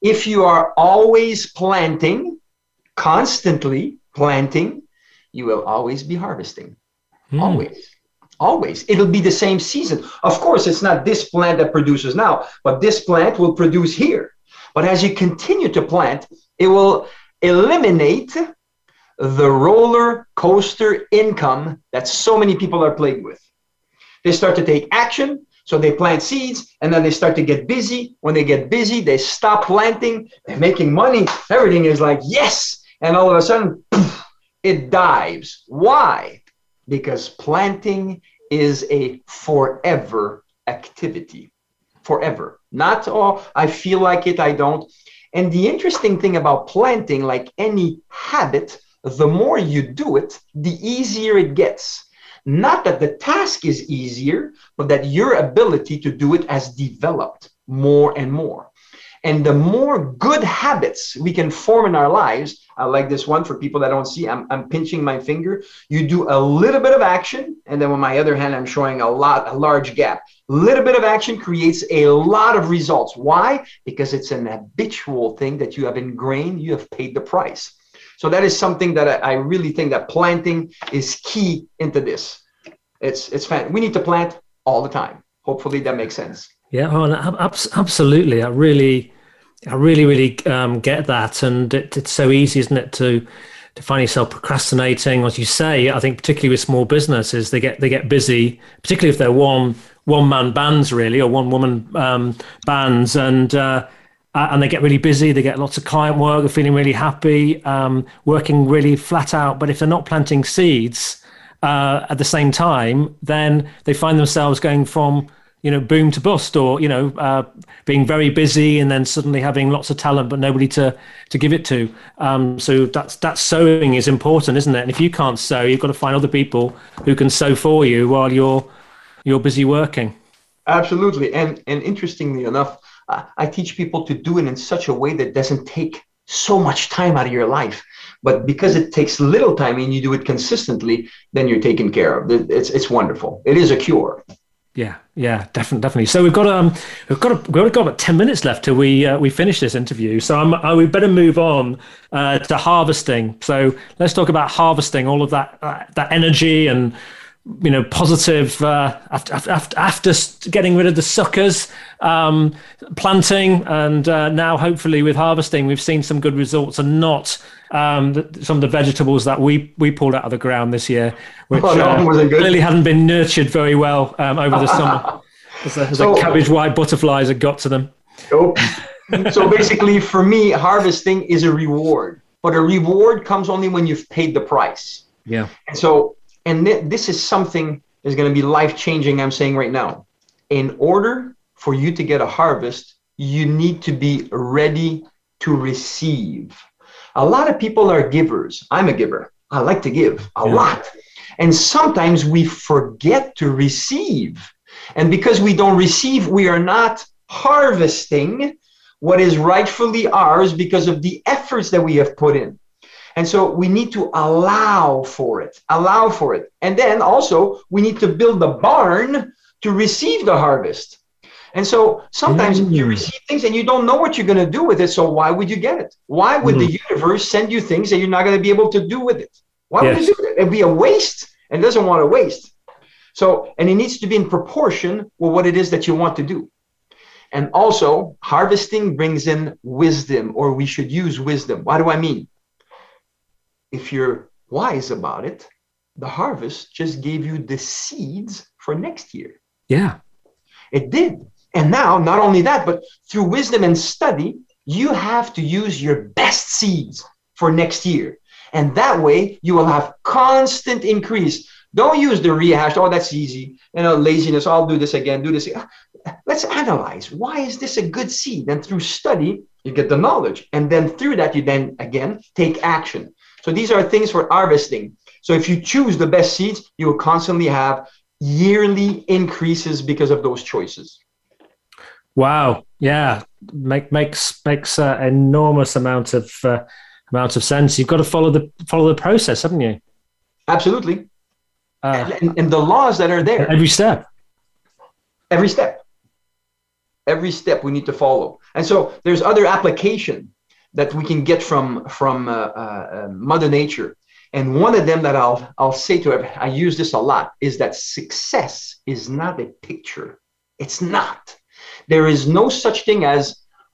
If you are always planting, constantly planting, you will always be harvesting. Mm. Always. Always. It'll be the same season. Of course, it's not this plant that produces now, but this plant will produce here. But as you continue to plant, it will eliminate the roller coaster income that so many people are plagued with. They start to take action, so they plant seeds and then they start to get busy. When they get busy, they stop planting, they're making money. Everything is like, yes. And all of a sudden, poof, it dives. Why? because planting is a forever activity. Forever. Not, oh, I feel like it, I don't. And the interesting thing about planting, like any habit, the more you do it, the easier it gets. Not that the task is easier, but that your ability to do it has developed more and more. And the more good habits we can form in our lives, like this one for people that don't see, I'm, I'm pinching my finger. You do a little bit of action, and then with my other hand, I'm showing a lot, a large gap. Little bit of action creates a lot of results. Why? Because it's an habitual thing that you have ingrained, you have paid the price. So that is something that I, I really think that planting is key into this. It's it's fan- we need to plant all the time. hopefully that makes sense. Yeah, oh, absolutely. I really, I really, really um, get that, and it, it's so easy, isn't it, to to find yourself procrastinating, as you say. I think particularly with small businesses, they get they get busy, particularly if they're one one man bands, really, or one woman um, bands, and. Uh, and they get really busy. They get lots of client work. They're feeling really happy, um, working really flat out. But if they're not planting seeds uh, at the same time, then they find themselves going from you know, boom to bust, or you know, uh, being very busy and then suddenly having lots of talent but nobody to to give it to. Um, so that's that sowing is important, isn't it? And if you can't sow, you've got to find other people who can sow for you while you're you're busy working. Absolutely, and and interestingly enough, I teach people to do it in such a way that doesn't take so much time out of your life. But because it takes little time and you do it consistently, then you're taken care of. It's it's wonderful. It is a cure. Yeah, yeah, definitely, definitely. So we've got um, we've got a, we've got about ten minutes left till we uh, we finish this interview. So I'm, I, we better move on uh, to harvesting. So let's talk about harvesting all of that uh, that energy and you know, positive uh, after, after, after getting rid of the suckers, um, planting, and uh, now hopefully with harvesting, we've seen some good results and not um, the, some of the vegetables that we, we pulled out of the ground this year, which oh, no, uh, clearly hadn't been nurtured very well um, over the summer. There's so, cabbage white butterflies had got to them. Nope. so basically, for me, harvesting is a reward, but a reward comes only when you've paid the price. Yeah. And so and th- this is something that's going to be life changing, I'm saying right now. In order for you to get a harvest, you need to be ready to receive. A lot of people are givers. I'm a giver. I like to give a yeah. lot. And sometimes we forget to receive. And because we don't receive, we are not harvesting what is rightfully ours because of the efforts that we have put in. And so we need to allow for it, allow for it. And then also we need to build the barn to receive the harvest. And so sometimes mm. you receive things and you don't know what you're going to do with it. So why would you get it? Why would mm. the universe send you things that you're not going to be able to do with it? Why yes. would you do it? It'd be a waste and doesn't want to waste. So, and it needs to be in proportion with what it is that you want to do. And also, harvesting brings in wisdom, or we should use wisdom. What do I mean? if you're wise about it, the harvest just gave you the seeds for next year. Yeah. It did. And now, not only that, but through wisdom and study, you have to use your best seeds for next year. And that way, you will have constant increase. Don't use the rehash. Oh, that's easy. You know, laziness. I'll do this again. Do this. Ah, let's analyze. Why is this a good seed? And through study, you get the knowledge. And then through that, you then again take action. So these are things for harvesting. So if you choose the best seeds, you will constantly have yearly increases because of those choices. Wow. Yeah. Make, makes makes uh, enormous amount of uh, amount of sense. You've got to follow the follow the process, haven't you? Absolutely. Uh, and, and the laws that are there. Every step. Every step. Every step we need to follow. And so there's other application that we can get from from uh, uh, Mother Nature. And one of them that I'll I'll say to her, I use this a lot, is that success is not a picture. It's not. There is no such thing as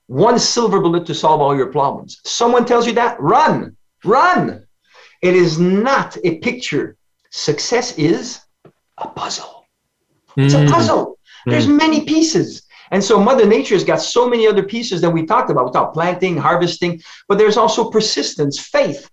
one silver bullet to solve all your problems. Someone tells you that, run, run. It is not a picture. Success is a puzzle. It's a mm. puzzle. There's mm. many pieces. And so Mother Nature's got so many other pieces that we talked about. We talked planting, harvesting, but there's also persistence, faith.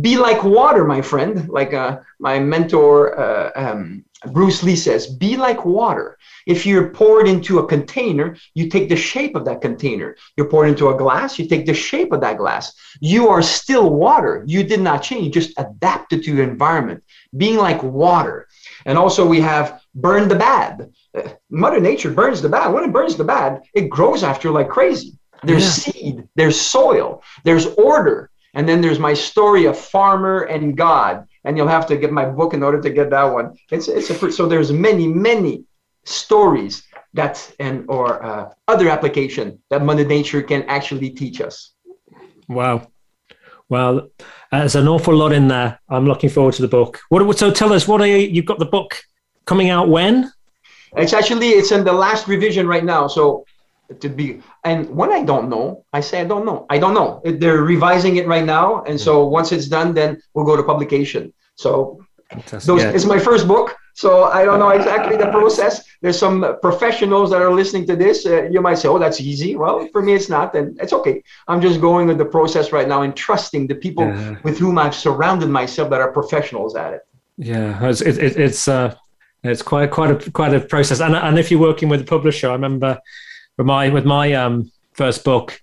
Be like water, my friend. Like uh, my mentor uh, um, Bruce Lee says, be like water. If you're poured into a container, you take the shape of that container. You're poured into a glass, you take the shape of that glass. You are still water. You did not change, you just adapted to your environment. Being like water. And also, we have burn the bad. Uh, Mother Nature burns the bad. When it burns the bad, it grows after like crazy. There's yeah. seed, there's soil, there's order. And then there's my story of farmer and God. And you'll have to get my book in order to get that one. It's, it's a, so there's many, many stories that and or uh, other application that Mother Nature can actually teach us. Wow. Well, there's an awful lot in there. I'm looking forward to the book. What? So tell us, what are you? You've got the book coming out when? It's actually it's in the last revision right now. So to be and when I don't know, I say I don't know. I don't know. They're revising it right now, and so once it's done, then we'll go to publication. So those, yeah. it's my first book, so I don't know exactly the process. There's some professionals that are listening to this. Uh, you might say, "Oh, that's easy." Well, for me, it's not, and it's okay. I'm just going with the process right now and trusting the people yeah. with whom I've surrounded myself that are professionals at it. Yeah, it's it, it's uh, it's quite quite a quite a process. And and if you're working with a publisher, I remember with my with my um, first book,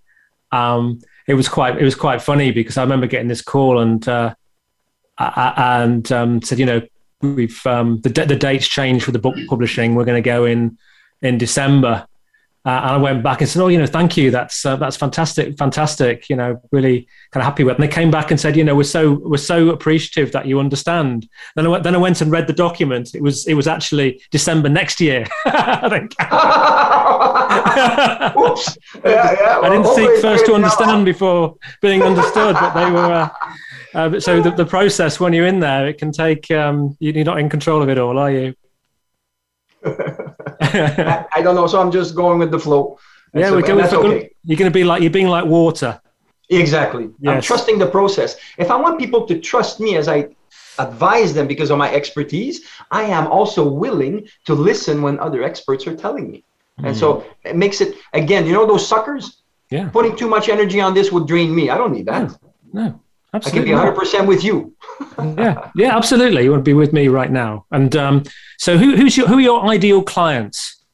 um, it was quite it was quite funny because I remember getting this call and uh, and um, said, you know, we've um, the the dates changed for the book publishing. We're going to go in in December. Uh, and I went back and said, "Oh, you know, thank you. That's uh, that's fantastic, fantastic. You know, really kind of happy with." It. And they came back and said, "You know, we're so we're so appreciative that you understand." Then I went, then I went and read the document. It was it was actually December next year. I think. Oops. Yeah, yeah. Well, I didn't seek first to understand before being understood, but they were. Uh, uh, so the, the process when you're in there, it can take. Um, you're not in control of it all, are you? I, I, don't know. So I'm just going with the flow. yeah, we're going okay. You're going to be like you're being like water. Exactly. Yes. I'm trusting the process. If I want people to trust me as I advise them because of my expertise, I am also willing to listen when other experts are telling me. Mm. And so hmm. it makes it again, you know those suckers? Yeah. Putting too much energy on this would drain me. I don't need that. No. no. Absolutely. I can be 100% with you. yeah, yeah, absolutely. You want to be with me right now. And um, so, who, who's your, who are your ideal clients?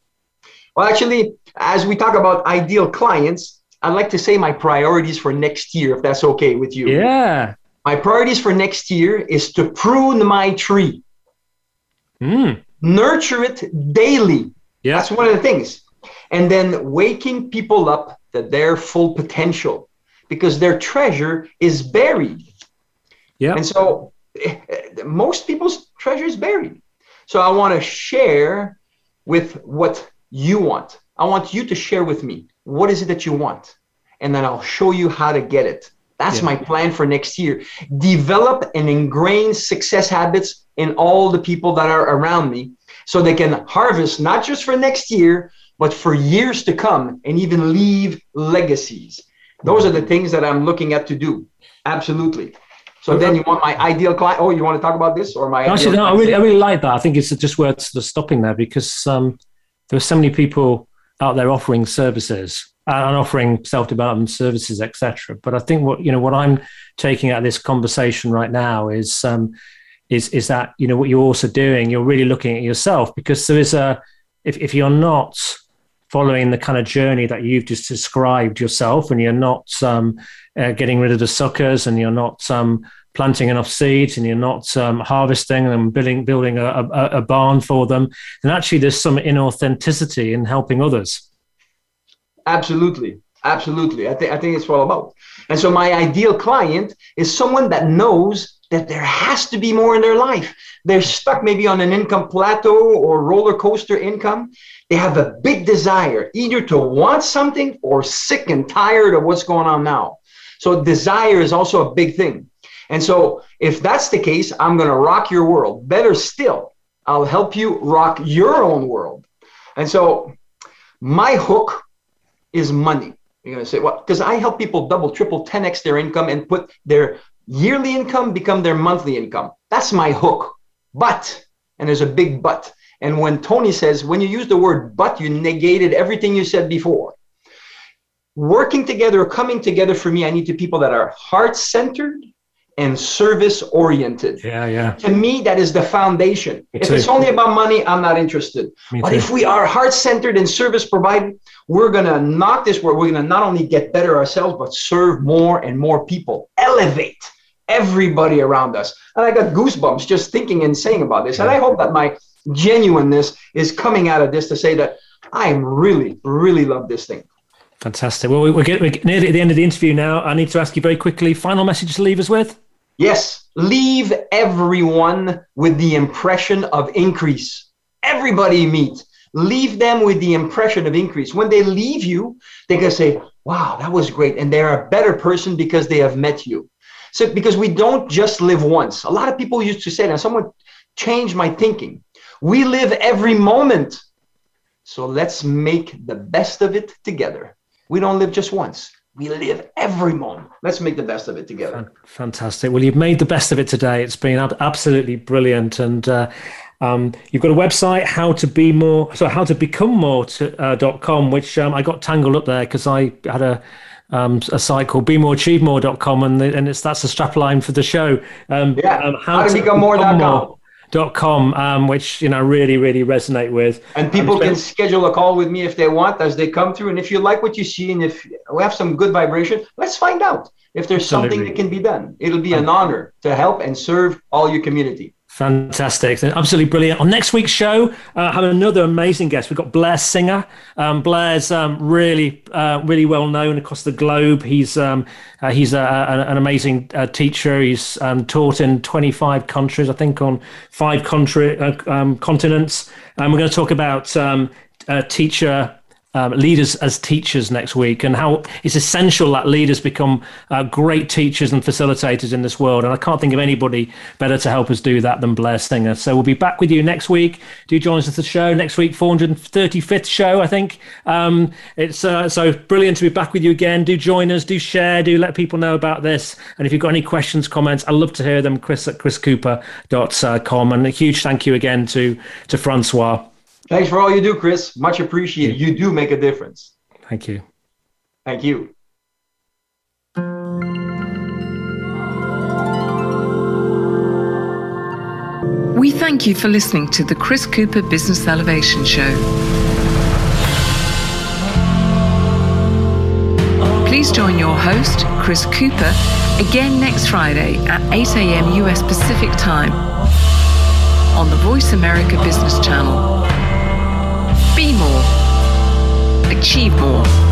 Well, actually, as we talk about ideal clients, I'd like to say my priorities for next year, if that's okay with you. Yeah. My priorities for next year is to prune my tree, mm. nurture it daily. Yeah. That's one of the things. And then waking people up to their full potential because their treasure is buried. Yeah. And so most people's treasure is buried. So I want to share with what you want. I want you to share with me what is it that you want? And then I'll show you how to get it. That's yeah. my plan for next year. Develop and ingrain success habits in all the people that are around me so they can harvest not just for next year, but for years to come and even leave legacies. Those are the things that I'm looking at to do. Absolutely. So then you want my ideal client? Oh, you want to talk about this or my? Actually, no, I really, I really like that. I think it's just worth stopping there because um, there are so many people out there offering services and offering self-development services, etc. But I think what you know, what I'm taking out of this conversation right now is um, is is that you know what you're also doing. You're really looking at yourself because there is a if if you're not following the kind of journey that you've just described yourself, and you're not um, uh, getting rid of the suckers, and you're not um, planting enough seeds, and you're not um, harvesting and building building a, a, a, barn for them, then actually there's some inauthenticity in helping others. Absolutely, absolutely. I think I think it's all about. And so my ideal client is someone that knows that there has to be more in their life. They're stuck maybe on an income plateau or roller coaster income, they have a big desire either to want something or sick and tired of what's going on now. So desire is also a big thing. And so if that's the case, I'm going to rock your world. Better still, I'll help you rock your own world. And so my hook is money. You're going to say, well, because I help people double, triple, 10x their income and put their yearly income become their monthly income. That's my hook. But, and there's a big but, and when Tony says, when you use the word but, you negated everything you said before. Working together, coming together for me, I need to people that are heart centered and service oriented. Yeah, yeah. To me, that is the foundation. Me if too. it's only about money, I'm not interested. Me but too. if we are heart centered and service provided, we're going to knock this where we're going to not only get better ourselves, but serve more and more people, elevate everybody around us. And I got goosebumps just thinking and saying about this. And I hope that my genuineness is coming out of this to say that I really, really love this thing. Fantastic. Well, we're, getting, we're near the end of the interview now. I need to ask you very quickly final message to leave us with? Yes. Leave everyone with the impression of increase. Everybody you meet, leave them with the impression of increase. When they leave you, they can say, wow, that was great. And they're a better person because they have met you. So, because we don't just live once. A lot of people used to say that. Someone changed my thinking. We live every moment. So let's make the best of it together. We don't live just once. We live every moment. Let's make the best of it together. Fantastic. Well, you've made the best of it today. It's been absolutely brilliant. And uh, um, you've got a website, how to be more, so how to become more to, uh, dot com, which um, I got tangled up there because I had a, um, a site called be bemoreachievemore.com and, the, and it's that's a strapline for the show. Um, yeah, um, how, how, to, become more.com. More dot com, um, which you know really really resonate with. And people can schedule a call with me if they want as they come through. And if you like what you see, and if we have some good vibration, let's find out if there's Absolutely. something that can be done. It'll be an honor to help and serve all your community. Fantastic. Absolutely brilliant. On next week's show, uh, I have another amazing guest. We've got Blair Singer. Um, Blair's um, really, uh, really well known across the globe. He's um, uh, he's a, a, an amazing uh, teacher. He's um, taught in 25 countries, I think, on five country, uh, um, continents. And we're going to talk about um, teacher um, leaders as teachers next week and how it's essential that leaders become uh, great teachers and facilitators in this world. And I can't think of anybody better to help us do that than Blair Singer. So we'll be back with you next week. Do join us at the show next week, 435th show, I think. Um, it's uh, so brilliant to be back with you again. Do join us, do share, do let people know about this. And if you've got any questions, comments, I'd love to hear them. Chris at chriscooper.com. And a huge thank you again to, to Francois. Thanks for all you do, Chris. Much appreciated. You do make a difference. Thank you. Thank you. We thank you for listening to the Chris Cooper Business Elevation Show. Please join your host, Chris Cooper, again next Friday at 8 a.m. US Pacific Time on the Voice America Business Channel. Achieve.